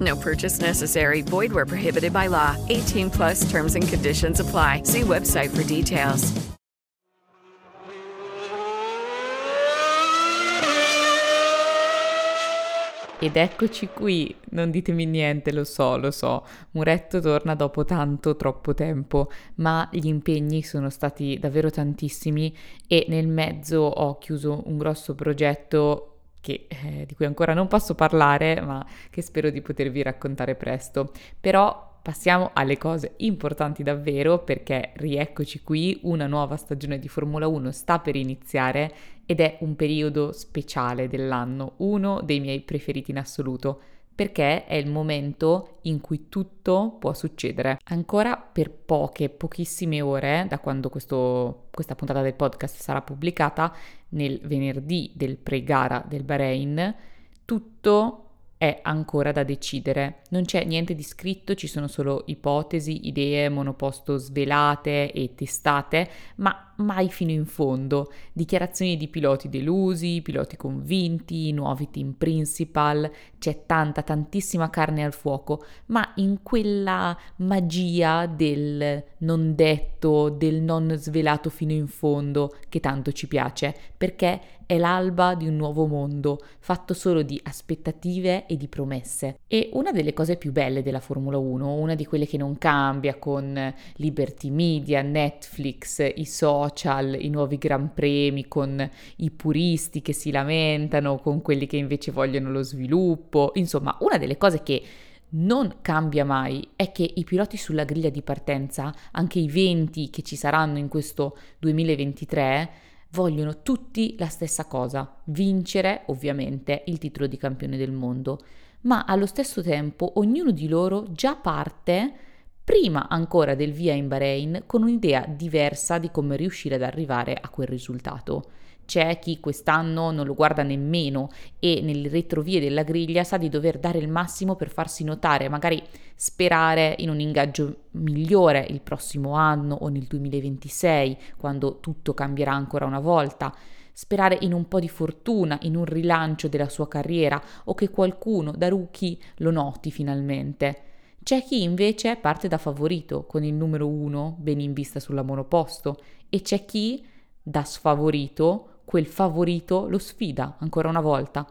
No purchase necessary. Void where prohibited by law. 18 plus terms and conditions apply. See website for details. Ed eccoci qui, non ditemi niente, lo so, lo so, Muretto torna dopo tanto, troppo tempo, ma gli impegni sono stati davvero tantissimi e nel mezzo ho chiuso un grosso progetto che, eh, di cui ancora non posso parlare, ma che spero di potervi raccontare presto. Però passiamo alle cose importanti davvero perché rieccoci qui, una nuova stagione di Formula 1 sta per iniziare ed è un periodo speciale dell'anno, uno dei miei preferiti in assoluto perché è il momento in cui tutto può succedere. Ancora per poche, pochissime ore, da quando questo, questa puntata del podcast sarà pubblicata, nel venerdì del pre-gara del Bahrain, tutto è ancora da decidere. Non c'è niente di scritto, ci sono solo ipotesi, idee monoposto svelate e testate, ma mai fino in fondo. Dichiarazioni di piloti delusi, piloti convinti, nuovi team principal, c'è tanta, tantissima carne al fuoco, ma in quella magia del non detto, del non svelato fino in fondo che tanto ci piace, perché è l'alba di un nuovo mondo, fatto solo di aspettative e di promesse. E una delle cose più belle della Formula 1, una di quelle che non cambia con Liberty Media, Netflix, i social, i nuovi gran premi, con i puristi che si lamentano, con quelli che invece vogliono lo sviluppo, insomma, una delle cose che non cambia mai è che i piloti sulla griglia di partenza, anche i 20 che ci saranno in questo 2023, vogliono tutti la stessa cosa, vincere ovviamente il titolo di campione del mondo, ma allo stesso tempo ognuno di loro già parte prima ancora del via in Bahrain con un'idea diversa di come riuscire ad arrivare a quel risultato. C'è chi quest'anno non lo guarda nemmeno e nelle retrovie della griglia sa di dover dare il massimo per farsi notare, magari sperare in un ingaggio migliore il prossimo anno o nel 2026, quando tutto cambierà ancora una volta sperare in un po' di fortuna, in un rilancio della sua carriera o che qualcuno da rookie lo noti finalmente. C'è chi invece parte da favorito, con il numero uno ben in vista sulla monoposto, e c'è chi da sfavorito quel favorito lo sfida ancora una volta.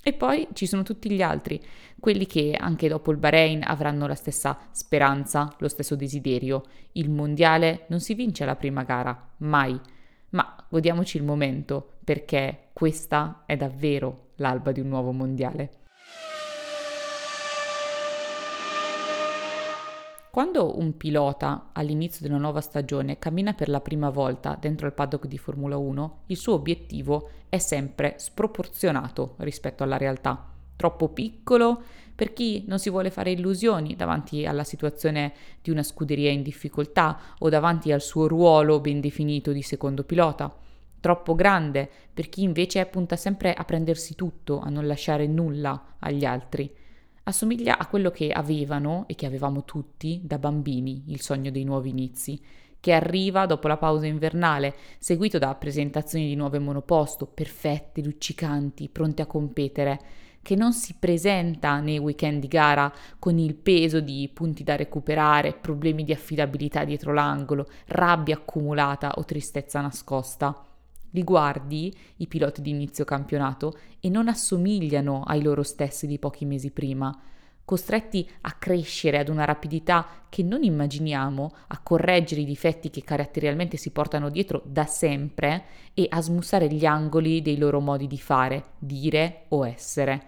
E poi ci sono tutti gli altri, quelli che anche dopo il Bahrain avranno la stessa speranza, lo stesso desiderio. Il mondiale non si vince alla prima gara, mai. Ma godiamoci il momento, perché questa è davvero l'alba di un nuovo mondiale. Quando un pilota all'inizio di una nuova stagione cammina per la prima volta dentro il paddock di Formula 1, il suo obiettivo è sempre sproporzionato rispetto alla realtà. Troppo piccolo per chi non si vuole fare illusioni davanti alla situazione di una scuderia in difficoltà o davanti al suo ruolo ben definito di secondo pilota. Troppo grande per chi invece punta sempre a prendersi tutto, a non lasciare nulla agli altri assomiglia a quello che avevano e che avevamo tutti da bambini, il sogno dei nuovi inizi, che arriva dopo la pausa invernale, seguito da presentazioni di nuove monoposto, perfette, luccicanti, pronte a competere, che non si presenta nei weekend di gara con il peso di punti da recuperare, problemi di affidabilità dietro l'angolo, rabbia accumulata o tristezza nascosta. Li guardi, i piloti di inizio campionato, e non assomigliano ai loro stessi di pochi mesi prima. costretti a crescere ad una rapidità che non immaginiamo, a correggere i difetti che caratterialmente si portano dietro da sempre e a smussare gli angoli dei loro modi di fare, dire o essere.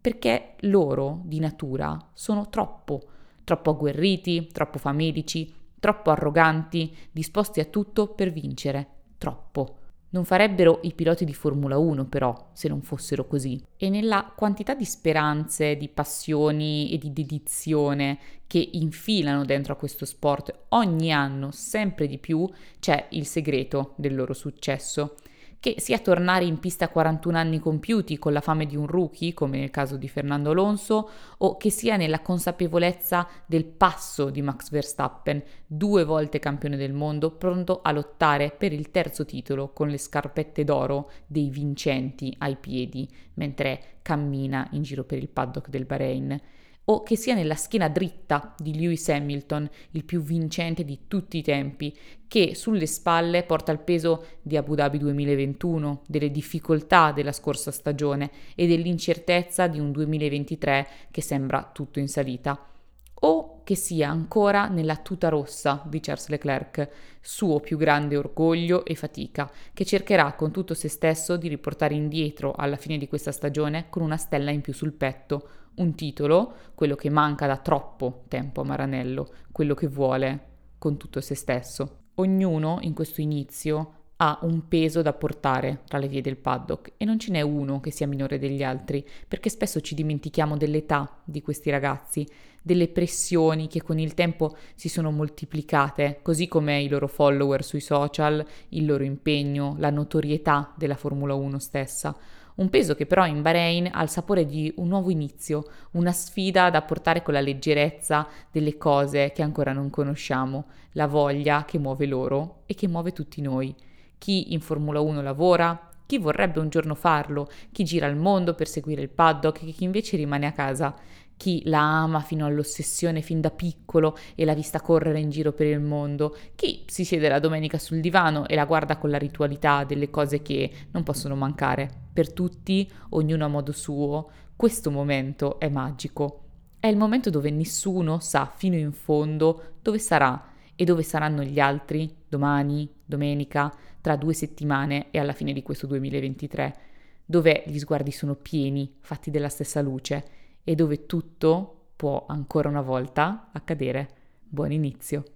Perché loro, di natura, sono troppo, troppo agguerriti, troppo famelici, troppo arroganti, disposti a tutto per vincere, troppo. Non farebbero i piloti di Formula 1 però se non fossero così. E nella quantità di speranze, di passioni e di dedizione che infilano dentro a questo sport ogni anno sempre di più c'è il segreto del loro successo che sia tornare in pista a 41 anni compiuti con la fame di un rookie, come nel caso di Fernando Alonso, o che sia nella consapevolezza del passo di Max Verstappen, due volte campione del mondo, pronto a lottare per il terzo titolo con le scarpette d'oro dei vincenti ai piedi, mentre cammina in giro per il paddock del Bahrain o che sia nella schiena dritta di Lewis Hamilton, il più vincente di tutti i tempi, che sulle spalle porta il peso di Abu Dhabi 2021, delle difficoltà della scorsa stagione e dell'incertezza di un 2023 che sembra tutto in salita. Che sia ancora nella tuta rossa di Charles Leclerc, suo più grande orgoglio e fatica, che cercherà con tutto se stesso di riportare indietro alla fine di questa stagione con una stella in più sul petto, un titolo, quello che manca da troppo tempo a Maranello, quello che vuole con tutto se stesso. Ognuno in questo inizio ha un peso da portare tra le vie del paddock e non ce n'è uno che sia minore degli altri, perché spesso ci dimentichiamo dell'età di questi ragazzi, delle pressioni che con il tempo si sono moltiplicate, così come i loro follower sui social, il loro impegno, la notorietà della Formula 1 stessa un peso che però in Bahrain ha il sapore di un nuovo inizio, una sfida da portare con la leggerezza delle cose che ancora non conosciamo, la voglia che muove loro e che muove tutti noi. Chi in Formula 1 lavora, chi vorrebbe un giorno farlo, chi gira il mondo per seguire il paddock? E chi invece rimane a casa? Chi la ama fino all'ossessione fin da piccolo e l'ha vista correre in giro per il mondo, chi si siede la domenica sul divano e la guarda con la ritualità delle cose che non possono mancare. Per tutti, ognuno a modo suo, questo momento è magico. È il momento dove nessuno sa fino in fondo dove sarà e dove saranno gli altri domani, domenica, tra due settimane e alla fine di questo 2023, dove gli sguardi sono pieni, fatti della stessa luce e dove tutto può ancora una volta accadere. Buon inizio!